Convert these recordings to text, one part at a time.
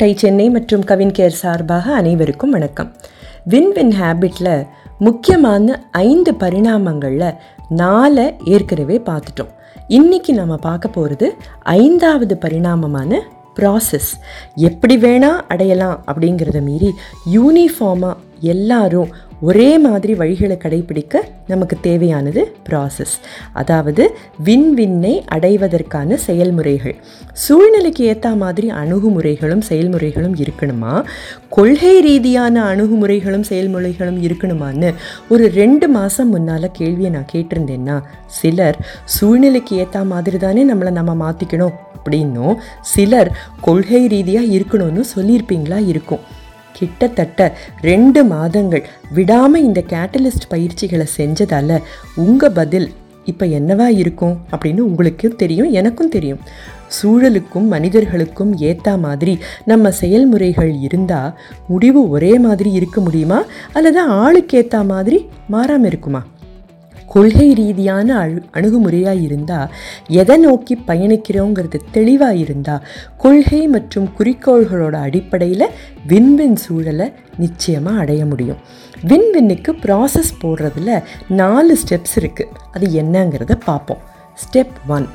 Tie Chennai மற்றும் Kavin care சார்பாக அனைவருக்கும் வணக்கம். வின் வின் ஹேபிட்டில் முக்கியமான ஐந்து பரிணாமங்களில் நாலை ஏற்கனவே பார்த்துட்டோம். இன்னைக்கு நம்ம பார்க்க போகிறது ஐந்தாவது பரிணாமமான ப்ராசஸ் எப்படி வேணால் அடையலாம் அப்படிங்கிறத மீறி யூனிஃபார்மாக எல்லாரும் ஒரே மாதிரி வழிகளை கடைபிடிக்க நமக்கு தேவையானது ப்ராசஸ் அதாவது வின் வின்னை அடைவதற்கான செயல்முறைகள். சூழ்நிலைக்கு ஏற்ற மாதிரி அணுகுமுறைகளும் செயல்முறைகளும் இருக்கணுமா? கொள்கை ரீதியான அணுகுமுறைகளும் செயல்முறைகளும் இருக்கணுமான்னு ஒரு ரெண்டு மாதம் முன்னால் கேள்வியை நான் கேட்டிருந்தேன்னா சிலர் சூழ்நிலைக்கு ஏற்ற மாதிரி தானே நம்மளை நம்ம மாற்றிக்கணும் அப்படின்னும் சிலர் கொள்கை ரீதியாக இருக்கணும்னு சொல்லியிருப்பீங்களா இருக்கும். கிட்டத்தட்ட ரெண்டு மாதங்கள் விடாமல் இந்த கேட்டலிஸ்ட் பயிற்சிகளை செஞ்சதால் உங்கள் பதில் இப்போ என்னவா இருக்கும் அப்படின்னு உங்களுக்கும் தெரியும் எனக்கும் தெரியும். சூழலுக்கும் மனிதர்களுக்கும் ஏற்ற மாதிரி நம்ம செயல்முறைகள் இருந்தால் முடிவு ஒரே மாதிரி இருக்க முடியுமா? அல்லது ஆளுக்கு ஏற்ற மாதிரி மாறாமல் இருக்குமா? கொள்கை ரீதியான அழு அணுகுமுறையாக இருந்தால் எதை நோக்கி பயணிக்கிறோங்கிறது தெளிவாக இருந்தால் கொள்கை மற்றும் குறிக்கோள்களோட அடிப்படையில் விண்வின் சூழலை நிச்சயமாக அடைய முடியும். விண்வின்னுக்கு ப்ராசஸ் போடுறதுல நாலு ஸ்டெப்ஸ் இருக்குது அது என்னங்கிறத பார்ப்போம். ஸ்டெப் ஒன்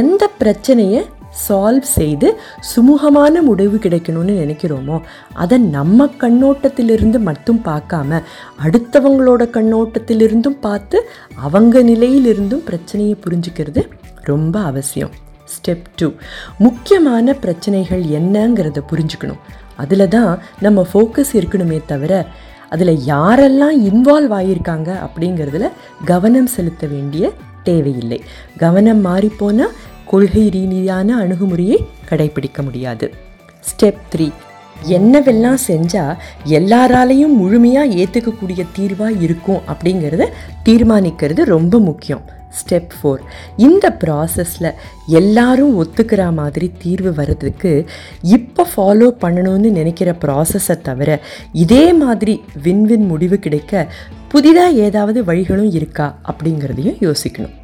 எந்த பிரச்சனையை சால்வ் செய்து சுமூகமான முடிவு கிடைக்கணும்னு நினைக்கிறோமோ அதை நம்ம கண்ணோட்டத்திலிருந்து மட்டும் பார்க்காம அடுத்தவங்களோட கண்ணோட்டத்திலிருந்தும் பார்த்து அவங்க நிலையிலிருந்தும் பிரச்சனையை புரிஞ்சுக்கிறது ரொம்ப அவசியம். ஸ்டெப் டூ முக்கியமான பிரச்சனைகள் என்னங்கிறத புரிஞ்சுக்கணும். அதில் தான் நம்ம ஃபோக்கஸ் இருக்கணுமே தவிர அதில் யாரெல்லாம் இன்வால்வ் ஆகியிருக்காங்க அப்படிங்கிறதுல கவனம் செலுத்த வேண்டிய தேவையில்லை. கவனம் மாறிப்போனால் கொள்கை ரீதியான அணுகுமுறையை கடைபிடிக்க முடியாது. ஸ்டெப் த்ரீ என்னவெல்லாம் செஞ்சால் எல்லாராலையும் முழுமையாக ஏற்றுக்கக்கூடிய தீர்வாக இருக்கும் அப்படிங்கிறத தீர்மானிக்கிறது ரொம்ப முக்கியம். ஸ்டெப் ஃபோர் இந்த ப்ராசஸில் எல்லாரும் ஒத்துக்கிற மாதிரி தீர்வு வர்றதுக்கு இப்போ ஃபாலோ பண்ணணும்னு நினைக்கிற ப்ராசஸை தவிர இதே மாதிரி வின்வின் முடிவு கிடைக்க புதிதாக ஏதாவது வழிகளும் இருக்கா அப்படிங்கிறதையும் யோசிக்கணும்.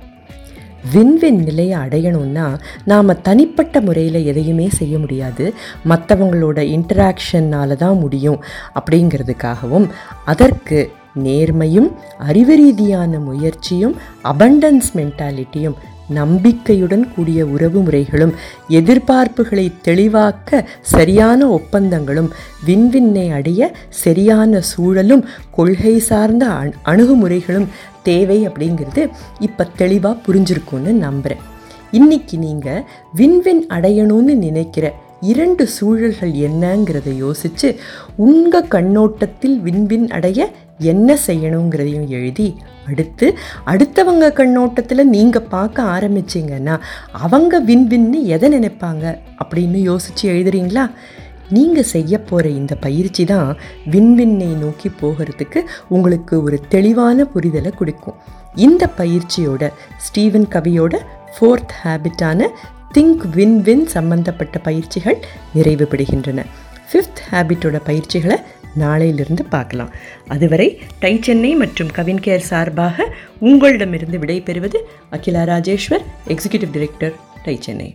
வின்வின் நிலையை அடையணும்னா நாம் தனிப்பட்ட முறையில் எதையுமே செய்ய முடியாது. மற்றவங்களோட இன்டராக்ஷன்னால் தான் முடியும் அப்படிங்கிறதுக்காகவும் அதற்கு நேர்மையும் அறிவு ரீதியான முயற்சியும் அபண்டன்ஸ் மென்டாலிட்டியும் நம்பிக்கையுடன் கூடிய உறவு முறைகளும் எதிர்பார்ப்புகளை தெளிவாக்க சரியான ஒப்பந்தங்களும் விண்வின்னை அடைய சரியான சூழலும் கொள்கை சார்ந்த அணுகுமுறைகளும் தேவை அப்படிங்கிறது இப்போ தெளிவாக புரிஞ்சிருக்கும்னு நம்புகிறேன் இன்னைக்கு நீங்கள் விண்வின் அடையணும்னு நினைக்கிற இரண்டு சூழல்கள் என்னங்கிறத யோசித்து உங்கள் கண்ணோட்டத்தில் விண்வின் அடைய என்ன செய்யணுங்கிறதையும் எழுதி அடுத்து அடுத்தவங்க கண்ணோட்டத்தில் நீங்கள் பார்க்க ஆரம்பிச்சிங்கன்னா அவங்க வின்வின்னு எதை நினைப்பாங்க அப்படின்னு யோசித்து எழுதுறீங்களா? நீங்கள் செய்ய போகிற இந்த பயிற்சி தான் வின்வின்னை நோக்கி போகிறதுக்கு உங்களுக்கு ஒரு தெளிவான புரிதலை கொடுக்கும். இந்த பயிற்சியோட ஸ்டீவன் கவியோட ஃபோர்த் ஹேபிட்டான திங்க் வின் வின் சம்பந்தப்பட்ட பயிற்சிகள் நிறைவு பெறுகின்றன ஃபிஃப்த் ஹேபிட்டோட பயிற்சிகளை நாளையிலிருந்து பார்க்கலாம். அதுவரை டை சென்னை மற்றும் கவின் கேர் சார்பாக உங்களிடமிருந்து விடைபெறுவது அகிலா ராஜேஸ்வர் எக்ஸிக்யூட்டிவ் டைரக்டர் டை சென்னை.